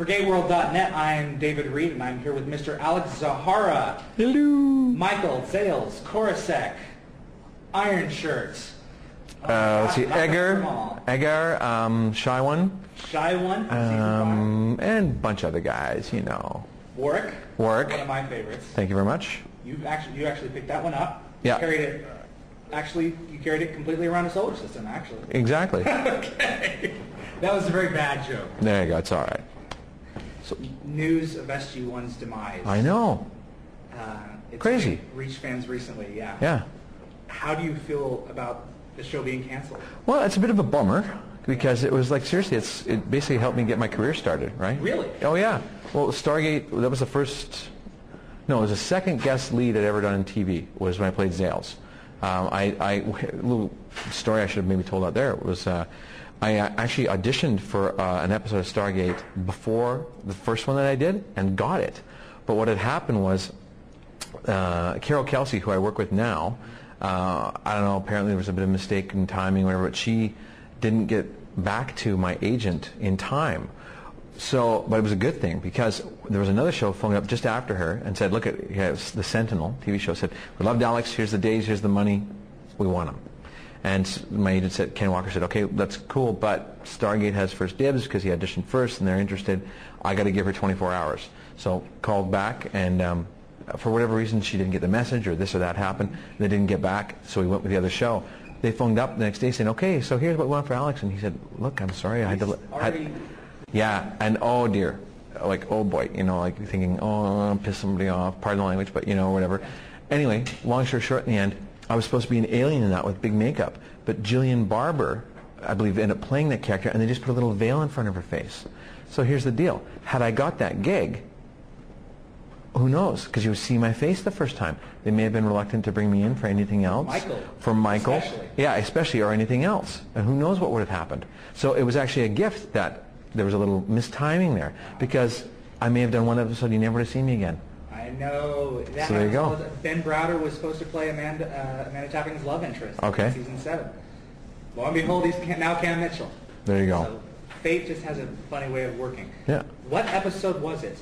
For GateWorld.net, I'm David Read, and I'm here with Mr. Alex Zahara, Hello. Michael Sales, Korosek, Iron Shirt, Uh, let's see, not Edgar. Edgar, um, Shy One, Shy One, um, and a bunch of other guys, you know. Warrick, Warrick. one of my favorites. Thank you very much. You actually, you actually picked that one up. Yeah. Carried it. Actually, you carried it completely around the solar system. Actually, Exactly. okay. That was a very bad joke. there you go. It's all right. News of SG1's demise. I know. Uh, it's Crazy. Reached fans recently. Yeah. Yeah. How do you feel about the show being canceled? Well, it's a bit of a bummer because it was like seriously, it's it basically helped me get my career started, right? Really? Oh yeah. Well, Stargate. That was the first. No, it was the second guest lead I'd ever done in TV. Was when I played Zales. Um, I, I a little story I should have maybe told out there was. Uh, I uh, actually auditioned for uh, an episode of Stargate before the first one that I did and got it. But what had happened was uh, Carol Kelsay, who I work with now, uh, I don't know, apparently there was a bit of mistake in timing or whatever, but she didn't get back to my agent in time. So, but it was a good thing because there was another show phoned up just after her and said, look at yeah, the Sentinel TV show said, we loved Alex, here's the days, here's the money, we want him. And my agent said, Ken Walker said, okay, that's cool, but Stargate has first dibs because he auditioned first and they're interested. I got to give her 24 hours. So called back and um, for whatever reason she didn't get the message or this or that happened. They didn't get back, so we went with the other show. They phoned up the next day saying, okay, so here's what we want for Alex. And he said, look, I'm sorry, I had to... Had- yeah, and oh dear, like oh boy, you know, like thinking, oh, I piss somebody off, pardon the language, but you know, whatever. Anyway, long story short, in the end, I was supposed to be an alien in that with big makeup, but Gillian Barber, I believe, ended up playing that character, and they just put a little veil in front of her face. So here's the deal: had I got that gig, who knows? Because you would see my face the first time. They may have been reluctant to bring me in for anything else. Michael, For Michael. especially. Yeah, especially, or anything else. And who knows what would have happened. So it was actually a gift that there was a little mistiming there because I may have done one episode, you never would have seen me again. I know. That So there you go. Ben Browder was supposed to play Amanda, uh, Amanda Tapping's love interest Okay. in season seven. Lo and behold, he's now Cam Mitchell. There you go. So fate just has a funny way of working. Yeah. What episode was it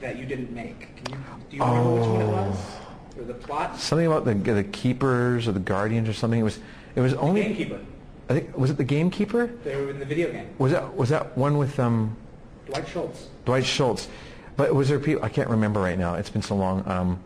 that you didn't make? Can you, do you remember which one it was? Oh. Or the plot? Something about the, the keepers or the guardians or something. It was, it was only, Gamekeeper. I think, was it the gamekeeper? They were in the video game. Was that, was that one with um, Dwight Schultz. Dwight Schultz? But was there people, I can't remember right now, it's been so long. Um,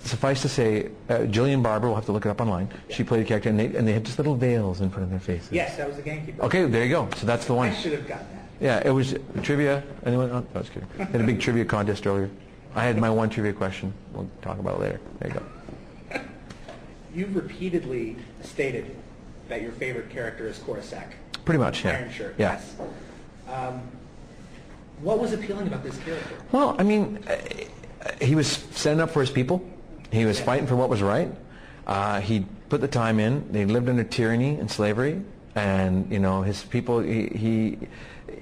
suffice to say, uh, Gillian Barber, we'll have to look it up online, she played a character and they, and they had just little veils in front of their faces. Yes, that was the Gamekeeper. Okay, there you go. So that's the one. I should have gotten that. Yeah, it was trivia. Anyone? Oh, no, I was kidding. I had a big trivia contest earlier. I had my one trivia question. We'll talk about it later. There you go. You've repeatedly stated that your favorite character is Korosek. Pretty much, yeah. Iron Shirt. Yeah. Yes. Um, what was appealing about this character? Well, I mean, uh, he was standing up for his people. He was fighting for what was right. Uh, he put the time in. They lived under tyranny and slavery, and you know his people. He, he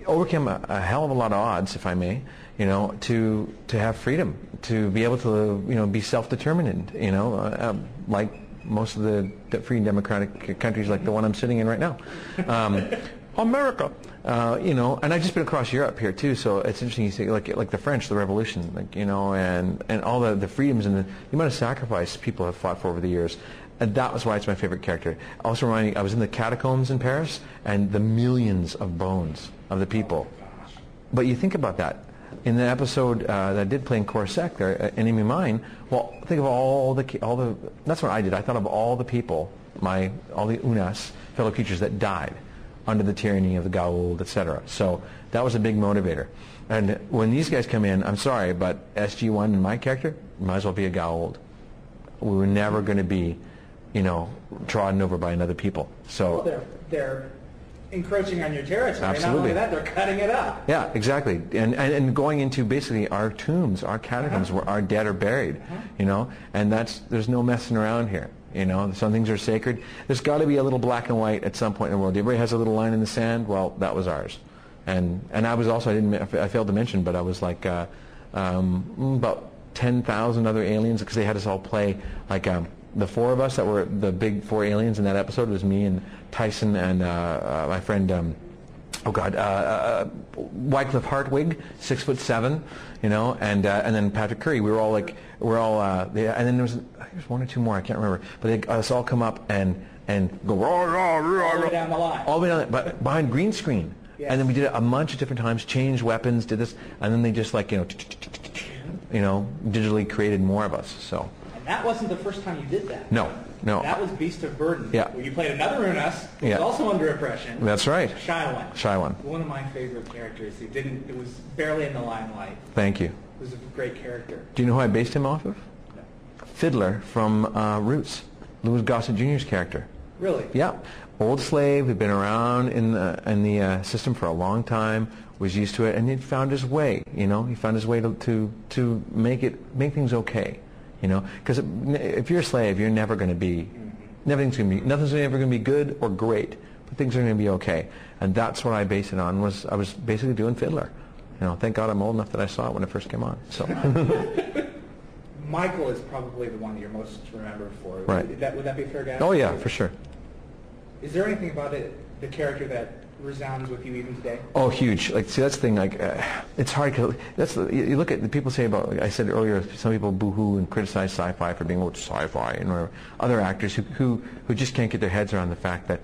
overcame a, a hell of a lot of odds, if I may. You know, to to have freedom, to be able to you know be self-determined. You know, uh, um, like most of the free and democratic countries, like the one I'm sitting in right now. Um, America. Uh, you know, and I've just been across Europe here too, so it's interesting you say like like the French, the Revolution, like you know, and and all the the freedoms and the, the amount of sacrifice people have fought for over the years. And that was why it's my favorite character. Also reminding, I was in the catacombs in Paris, and the millions of bones of the people. But you think about that. In the episode uh, that I did play in Corsac there, uh, Enemy Mine, well, think of all the, all the, that's what I did. I thought of all the people, my, all the Unas, fellow creatures that died under the tyranny of the Goa'uld, etc. So that was a big motivator. And when these guys come in, I'm sorry, but SG-1 and my character might as well be a Goa'uld. We were never going to be, you know, trodden over by another people. So Well, they're they're encroaching on your territory. Not Absolutely. only that, they're cutting it up. Yeah, exactly. And, and and going into basically our tombs, our catacombs uh-huh. where our dead are buried, uh-huh. you know, and that's there's no messing around here. You know, some things are sacred. There's got to be a little black and white at some point in the world. Everybody has a little line in the sand. Well, that was ours. And and I was also I didn't I failed to mention, but I was like uh, um, about ten thousand other aliens because they had us all play like um, the four of us that were the big four aliens in that episode was me and Tyson and uh, uh, my friend. Um, oh God, uh, uh, Wycliffe Hartwig, six foot seven, you know, and uh, and then Patrick Currie. We were all like, we're all, uh, they, and then there was, there was one or two more, I can't remember, but they us all come up and and go All the way down the line. all the way down, but behind green screen. Yes. And then we did it a bunch of different times, changed weapons, did this, and then they just like you know, you know, digitally created more of us. So that wasn't the first time you did that. no, no, That was Beast of Burden, Yeah. where you played another Unas, who Yeah. was also under oppression. that's right. Shy one. Shy one. One of my favorite characters. He didn't. It was barely in the limelight. Thank you. It was a great character. Do you know who I based him off of? No. Fiddler from uh, Roots, Louis Gossett Jr.'s character. Really? Yeah, old slave who'd been around in the in the uh, system for a long time, was used to it, and he found his way. You know, he found his way to to, to make it make things okay. You know, because if you're a slave, you're never going to be, nothing's going to be, nothing's ever going to be good or great, but things are going to be okay. And that's what I based it on. Was I was basically doing Fiddler. You know, thank God I'm old enough that I saw it when it first came on. So. Michael is probably the one that you're most remembered for. Right. Would that, would that be fair guess? oh yeah, for sure. Is there anything about it, the character that resounds with you even today? Oh, huge! Like, see, that's the thing. Like, uh, it's hard. 'cause That's the, you look at the people say about. Like I said earlier, some people boo-hoo and criticize sci-fi for being oh, it's sci-fi, and whatever. other actors who, who who just can't get their heads around the fact that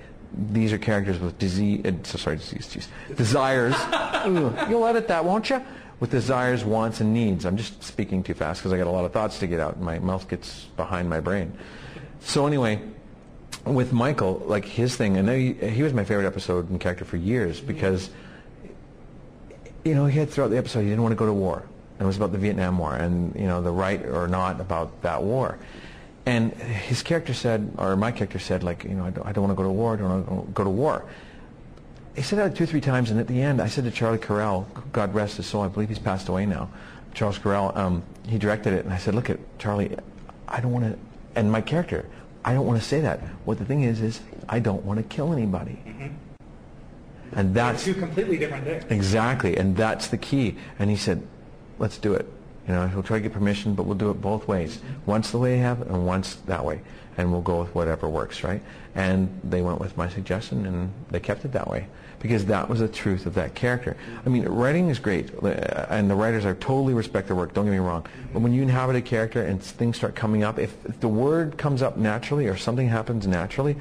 these are characters with disease. Uh, so sorry, disease, geez, desires. Ooh, you'll edit that, won't you? With desires, wants, and needs. I'm just speaking too fast because I got a lot of thoughts to get out. and My mouth gets behind my brain. So anyway, with Michael, like his thing, I know he, he was my favorite episode and character for years because, you know, he had throughout the episode he didn't want to go to war. And it was about the Vietnam War and, you know, the right or not about that war. And his character said, or my character said, like, you know, I don't, I don't want to go to war, I don't want to go to war. He said that two or three times, and at the end, I said to Charlie Correll, God rest his soul, I believe he's passed away now. Charles Correll, um, he directed it, and I said, look at Charlie, I don't want to, and my character, I don't want to say that. What the thing is, is I don't want to kill anybody. Mm-hmm. And that's Two completely different things. exactly, and that's the key. And he said, let's do it. You know, he'll try to get permission, but we'll do it both ways. Once the way you have it, and once that way. And we'll go with whatever works, right? And they went with my suggestion, and they kept it that way. Because that was the truth of that character. I mean, writing is great, uh, and the writers are totally respect their work, don't get me wrong. But when you inhabit a character and things start coming up, if, if the word comes up naturally or something happens naturally,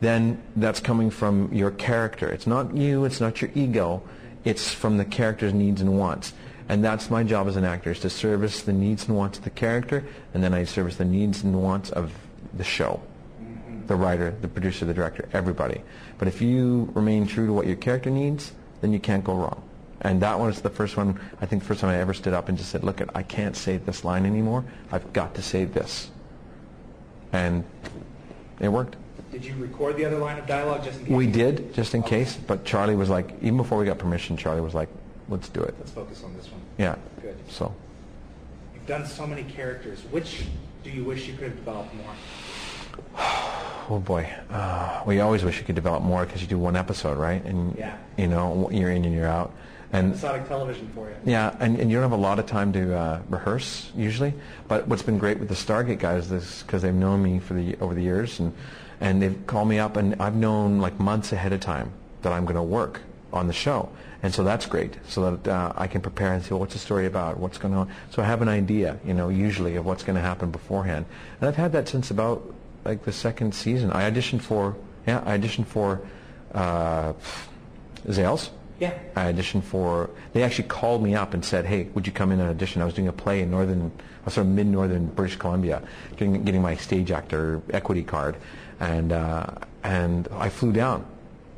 then that's coming from your character. It's not you, it's not your ego, it's from the character's needs and wants. And that's my job as an actor, is to service the needs and wants of the character, and then I service the needs and wants of the show. The writer, the producer, the director, everybody. But if you remain true to what your character needs, then you can't go wrong. And that was the first one, I think the first time I ever stood up and just said, look, I can't say this line anymore. I've got to say this. And it worked. Did you record the other line of dialogue just in case? We did, just in case, but Charlie was like, even before we got permission, Charlie was like, let's do it. Let's focus on this one. Yeah. Good. So, You've done so many characters. Which do you wish you could have developed more? oh boy, uh, we always wish you could develop more because you do one episode, right? And Yeah. you know, you're in and you're out. And Episodic television for you. yeah, and, and you don't have a lot of time to uh, rehearse usually. But what's been great with the Stargate guys is because they've known me for the over the years, and and they've called me up, and I've known like months ahead of time that I'm going to work on the show, and so that's great. So that uh, I can prepare and say, well, what's the story about? What's going on? So I have an idea, you know, usually of what's going to happen beforehand, and I've had that since about like the second season. I auditioned for yeah, I auditioned for uh, Zales. Yeah. I auditioned for. They actually called me up and said, "Hey, would you come in and audition?" I was doing a play in northern, uh, sort of mid-northern British Columbia, getting, getting my stage actor equity card, and uh, and I flew down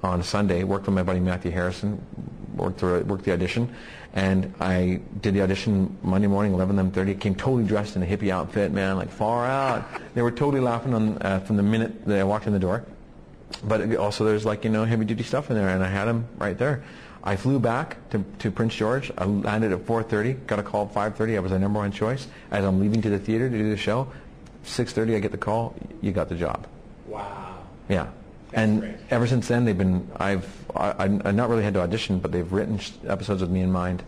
on Sunday, worked with my buddy Matthew Harrison, worked the worked the audition, and I did the audition Monday morning, 11 30. Came totally dressed in a hippie outfit, man, like far out. They were totally laughing on uh, from the minute that I walked in the door. But also there's like, you know, heavy duty stuff in there and I had them right there. I flew back to, to Prince George. I landed at 4.30, got a call at 5.30. I was the number one choice. As I'm leaving to the theater to do the show, 6.30 I get the call, you got the job. Wow. Yeah. And great. ever since then, they've been, I've, I, I've not really had to audition, but they've written episodes with me in mind.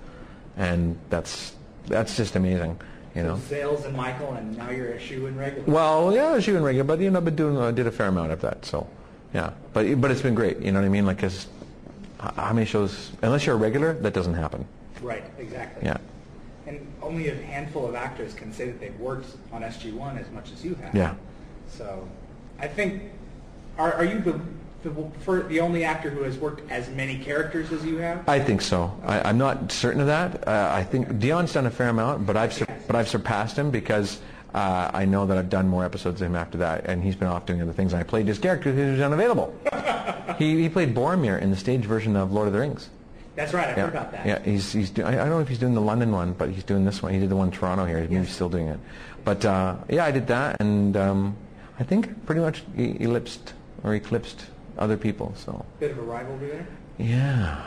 And that's, that's just amazing, you know. So Zales and Michael, and now you're a shoe and regular. Well, yeah, I was doing regular, but you know, I've been doing, I did a fair amount of that, so yeah. But but it's been great, you know what I mean? Like, 'cause how many shows? Unless you're a regular, that doesn't happen. Right, exactly. Yeah. And only a handful of actors can say that they've worked on SG-1 as much as you have. Yeah. So, I think, are, are you the, the, for, the only actor who has worked as many characters as you have? I think so. I, I'm not certain of that. Uh, I think Dion's done a fair amount, but I've sur- but I've surpassed him because uh, I know that I've done more episodes of him after that, and he's been off doing other things. And I played his character who was unavailable. he, he played Boromir in the stage version of Lord of the Rings. That's right, I Yeah, heard about that. yeah. He's he's. Do- I, I don't know if he's doing the London one, but he's doing this one. He did the one in Toronto here. He's still doing it. But uh, yeah, I did that, and um, I think pretty much e- ellipsed or eclipsed other people. So. Bit of a rivalry there? Yeah.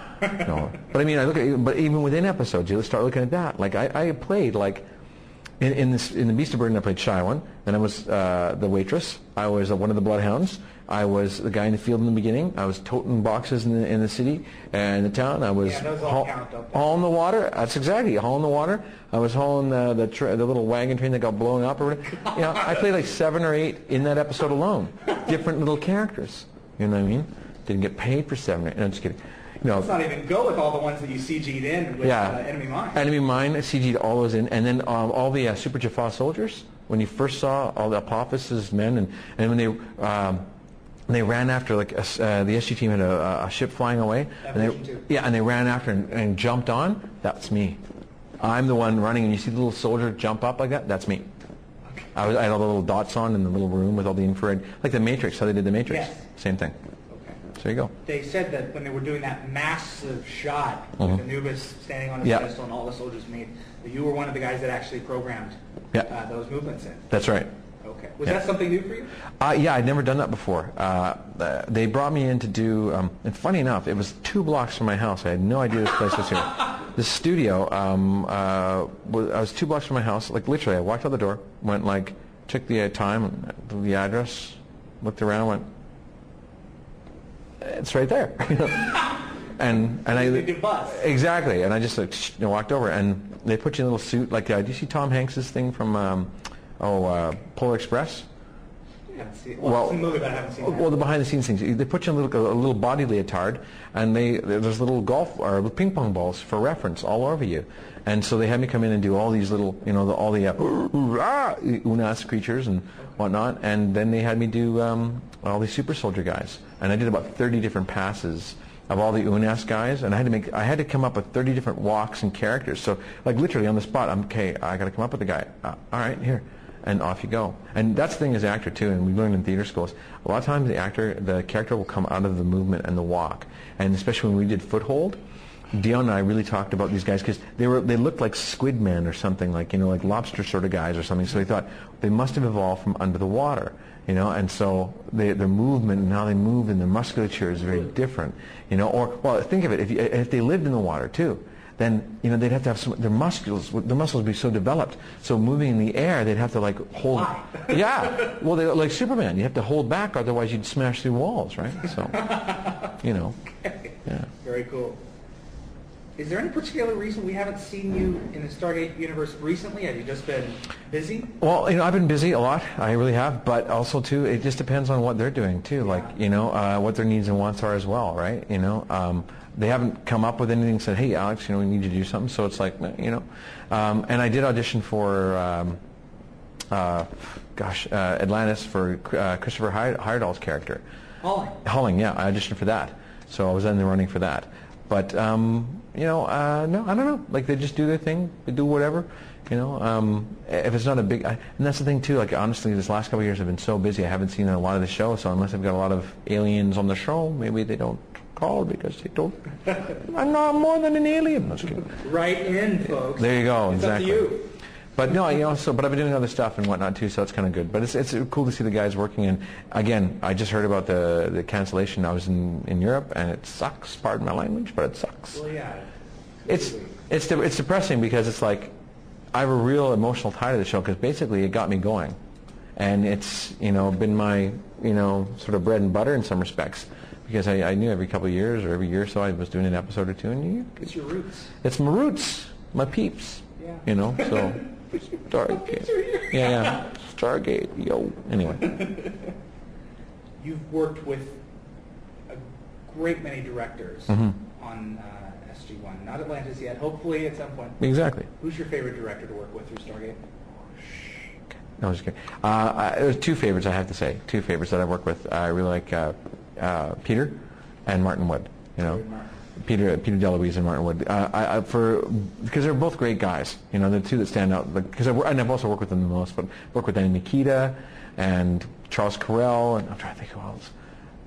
no. But I mean, I look at, but even within episodes, you start looking at that. Like I, I played like in, in this in the Beast of Burden, I played Shaiwan. and I was uh, the waitress. I was uh, one of the bloodhounds. I was the guy in the field in the beginning. I was toting boxes in the in the city and the town. I was Yeah, those all haul- count, don't they? hauling the water. That's exactly hauling the water. I was hauling the the, tra- the little wagon train that got blown up. Or whatever. you know, I played like seven or eight in that episode alone. Different little characters. You know what I mean? Didn't get paid for seven. Or eight. No, I'm just kidding. You know, Let's not even go with all the ones that you CG'd in with yeah. uh, Enemy Mine. Enemy Mine, CG'd all those in. And then um, all the uh, Super Jaffa soldiers, when you first saw all the Apophis' men, and, and when they um, they ran after, like, a uh, the SG team had a, a ship flying away. And they, yeah, and they ran after and, and jumped on. That's me. I'm the one running, and you see the little soldier jump up like that? That's me. I, was, I had all the little dots on in the little room with all the infrared, like the Matrix, how they did the Matrix. Yes. Same thing. Okay. So there you go. They said that when they were doing that massive shot Mhm. with Anubis standing on his Yeah. pedestal and all the soldiers made, that you were one of the guys that actually programmed Yeah. uh, those movements in. That's right. Okay. Was Yeah. that something new for you? Uh, yeah, I'd never done that before. Uh, uh, they brought me in to do, um, and funny enough, it was two blocks from my house. I had no idea this place was here. The studio, um, uh, was, I was two blocks from my house. Like literally, I walked out the door, went like, checked the uh, time, the address, looked around, went, it's right there. and and I You could bus. exactly, and I just like sh- walked over, and they put you in a little suit. Like, uh, do you see Tom Hanks's thing from, um, oh, uh, Polar Express? I seen it. Well, movie, but I seen. Well, the behind-the-scenes things. They put you in a little, a little body leotard, and they there's little golf or ping pong balls for reference all over you. And so they had me come in and do all these little, you know, the, all the uh, ah, unas creatures and whatnot. And then they had me do um, all these super soldier guys, and I did about 30 different passes of all the unas guys, and I had to make I had to come up with 30 different walks and characters. So like literally on the spot, I'm okay. I got to come up with a guy. Uh, all right, here and off you go. And that's the thing as an actor too, and we learned in theater schools. A lot of times the actor, the character will come out of the movement and the walk, and especially when we did Foothold, Dion and I really talked about these guys because they were they looked like squid men or something like you know like lobster sort of guys or something. So we thought they must have evolved from under the water, you know. And so they, their movement and how they move and their musculature is very different, you know. Or well, think of it if you, if they lived in the water too then you know they'd have to have some their muscles their muscles be so developed so moving in the air they'd have to like hold yeah. Well they like superman you have to hold back otherwise you'd smash through walls right? So you know. Yeah. Very cool. Is there any particular reason we haven't seen you in the Stargate universe recently? Have you just been busy? well you know i've been busy a lot i really have but also too it just depends on what they're doing too like you know uh, what their needs and wants are as well right you know um, they haven't come up with anything said hey alex you know we need you to do something so it's like you know um, and i did audition for um, uh, gosh, uh, Atlantis for uh, Christopher Heyerdahl's character. Holly. Halling, yeah, I auditioned for that. So I was in the running for that. But, um, you know, uh, no, I don't know. Like, they just do their thing. They do whatever. You know, um, if it's not a big... I, and that's the thing, too. Like, honestly, this last couple of years I've been so busy, I haven't seen a lot of the show. So unless I've got a lot of aliens on the show, maybe they don't call because they don't... I'm not more than an alien. Right in, folks. There you go, It's exactly. Up to you. But no, you know, so but I've been doing other stuff and whatnot too, so it's kind of good. But it's it's cool to see the guys working. And again, I just heard about the the cancellation. I was in in Europe, and it sucks. Pardon my language, but it sucks. Well, yeah. It's it's de- it's depressing because it's like I have a real emotional tie to the show because basically it got me going, and it's you know been my you know sort of bread and butter in some respects because I, I knew every couple of years or every year or so I was doing an episode or two, and you, It's your roots. it's my roots, my peeps. Yeah. You know, so Stargate. Yeah, yeah. Stargate, yo. Anyway. You've worked with a great many directors Mhm. on uh, SG1. Not Atlantis yet. Hopefully, at some point. Exactly. Who's your favorite director to work with through Stargate? No, I'm just kidding. Uh, I, there's two favorites I have to say. Two favorites that I work with. I really like uh, uh, Peter and Martin Wood. You know, Martin. Peter Peter DeLuise and Martin Wood. Uh, I, I, for because they're both great guys. You know, the two that stand out. Because I, and I've also worked with them the most. But worked with Andy Mikita and Charles Correll, and I'm trying to think who else.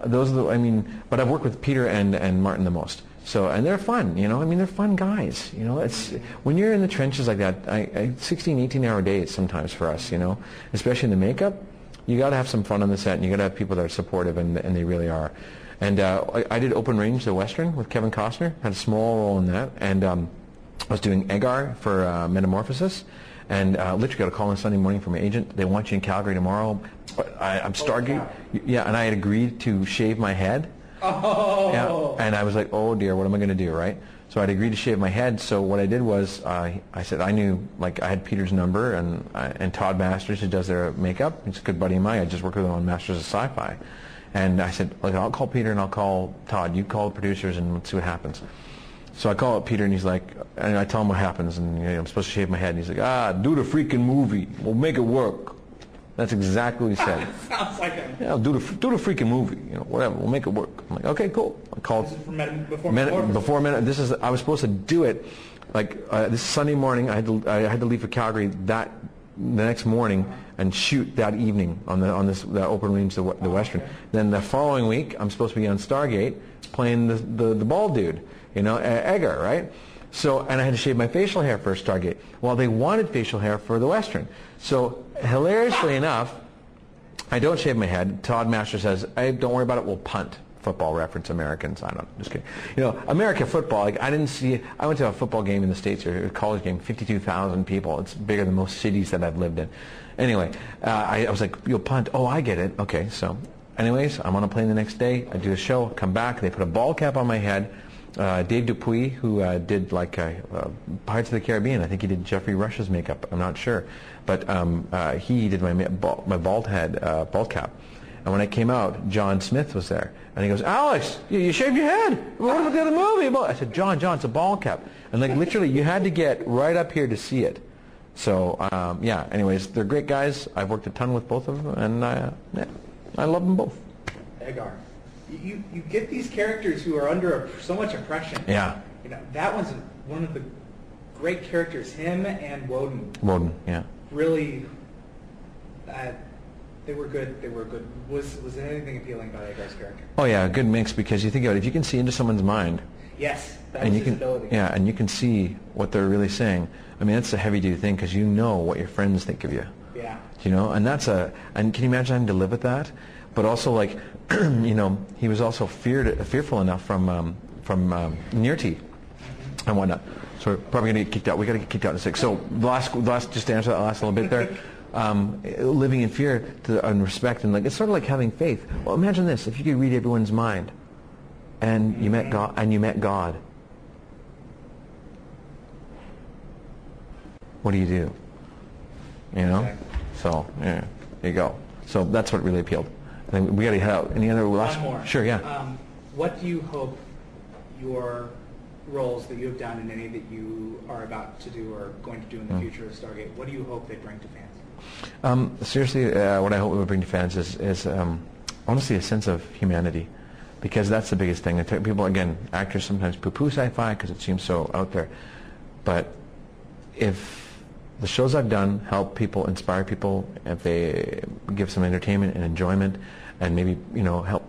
Those are the. I mean, but I've worked with Peter and and Martin the most. So and they're fun. You know, I mean, they're fun guys. You know, it's when you're in the trenches like that. I, I 16, 18 hour days sometimes for us. You know, especially in the makeup. You got to have some fun on the set, and you got to have people that are supportive, and and they really are. And uh, I, I did Open Range, the Western, with Kevin Costner. Had a small role in that, and um, I was doing Egar for uh, Metamorphosis, and uh, literally got a call on Sunday morning from my agent. They want you in Calgary tomorrow. But I, I'm Stargate. cow. yeah, and I had agreed to shave my head. Oh, Yeah, and I was like, oh dear, what am I going to do, right? So I'd agreed to shave my head. So what I did was, uh, I said I knew, like, I had Peter's number and uh, and Todd Masters, who does their makeup. He's a good buddy of mine. I just worked with him on Masters of Sci-Fi, and I said, like, I'll call Peter and I'll call Todd. You call the producers and let's see what happens. So I call up Peter and he's like, and I tell him what happens, and you know, I'm supposed to shave my head, and he's like, ah, do the freaking movie. We'll make it work. That's exactly what he said. sounds like a. Yeah, do the do the freaking movie. You know, whatever. We'll make it work. I'm like, okay, cool. I called This is from before minute, before a minute. This is I was supposed to do it like uh, this Sunday morning. I had to I had to leave for Calgary that the next morning and shoot that evening on the on this the open range the, the Western. Then the following week I'm supposed to be on Stargate playing the the, the bald dude, you know, Edgar, right? So and I had to shave my facial hair for Stargate. Well, they wanted facial hair for the Western. So hilariously enough. I don't shave my head. Todd Master says, hey, don't worry about it. We'll punt. Football reference, Americans. I don't. Just kidding. You know, American football, like, I didn't see, I went to a football game in the States, or a college game, 52,000 people. It's bigger than most cities that I've lived in. Anyway, uh, I, I was like, you'll punt. Oh, I get it. Okay, so anyways, I'm on a plane the next day. I do a show, come back. They put a ball cap on my head. Uh, Dave Dupuis, who uh, did like Pirates of the Caribbean, I think he did Geoffrey Rush's makeup. I'm not sure, but um, uh, he did my ma- bald, my bald head, uh, bald cap. And when I came out, John Smith was there, and he goes, "Alex, you, you shaved your head. What about the other movie?" I said, "John, John, it's a bald cap." And like literally, you had to get right up here to see it. So um, yeah. Anyways, they're great guys. I've worked a ton with both of them, and uh, yeah, I love them both. You, you, you get these characters who are under a, so much oppression. Yeah. You know, that one's one of the great characters. Him and Woden Woden, yeah. really, uh, they were good. They were good. Was was there anything appealing about Egar's character? Oh yeah, a good mix because you think about it, if you can see into someone's mind, Yes, and you can ability. yeah, and you can see what they're really saying. I mean, that's a heavy duty thing because you know what your friends think of you. Yeah. You know, and that's a and can you imagine having to live with that? But also like, you know, he was also feared fearful enough from um, from um, Nirrti and whatnot. So we're probably going to get kicked out. We got to get kicked out in six. So last, last, just to answer that last little bit there, um, living in fear to, and respect and like it's sort of like having faith. Well, imagine this: if you could read everyone's mind, and you met God, and you met God, what do you do? You know. So yeah, there you go. So that's what really appealed. I think we got to head out. Any other last? One more. Sure. Yeah. Um, what do you hope your roles that you have done and any that you are about to do or going to do in the Mm. future of Stargate, what do you hope they bring to fans? Um, seriously, uh, what I hope we bring to fans is, is um, honestly a sense of humanity, because that's the biggest thing. People again, actors sometimes poo-poo sci-fi because it seems so out there, but if the shows I've done help people, inspire people, if they give some entertainment and enjoyment, and maybe you know help.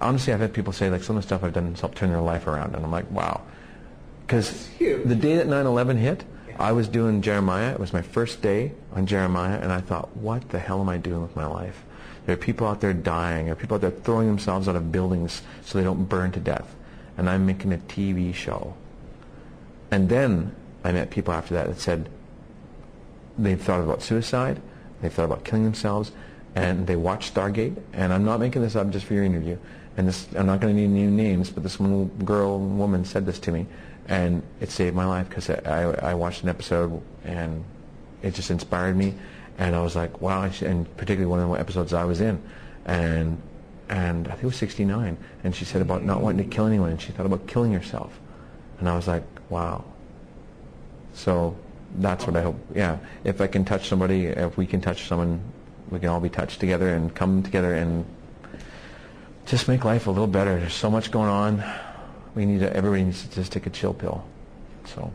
Honestly, I've had people say like some of the stuff I've done has helped turn their life around, and I'm like, wow. Because the day that 9/11 hit. I was doing Jeremiah. It was my first day on Jeremiah, and I thought, what the hell am I doing with my life? There are people out there dying. There are people out there throwing themselves out of buildings so they don't burn to death, and I'm making a TV show. And then I met people after that that said they've thought about suicide, they've thought about killing themselves, and they watched Stargate. And I'm not making this up just for your interview. And this, I'm not going to name names, but this one girl, woman said this to me, and it saved my life because I, I watched an episode and it just inspired me. And I was like, wow, and particularly one of the episodes I was in. And and I think it was 69, and she said about not wanting to kill anyone, and she thought about killing herself. And I was like, wow. So that's what I hope. Yeah, if I can touch somebody, if we can touch someone, we can all be touched together and come together and just make life a little better. There's so much going on. We need everybody needs to just take a chill pill. So.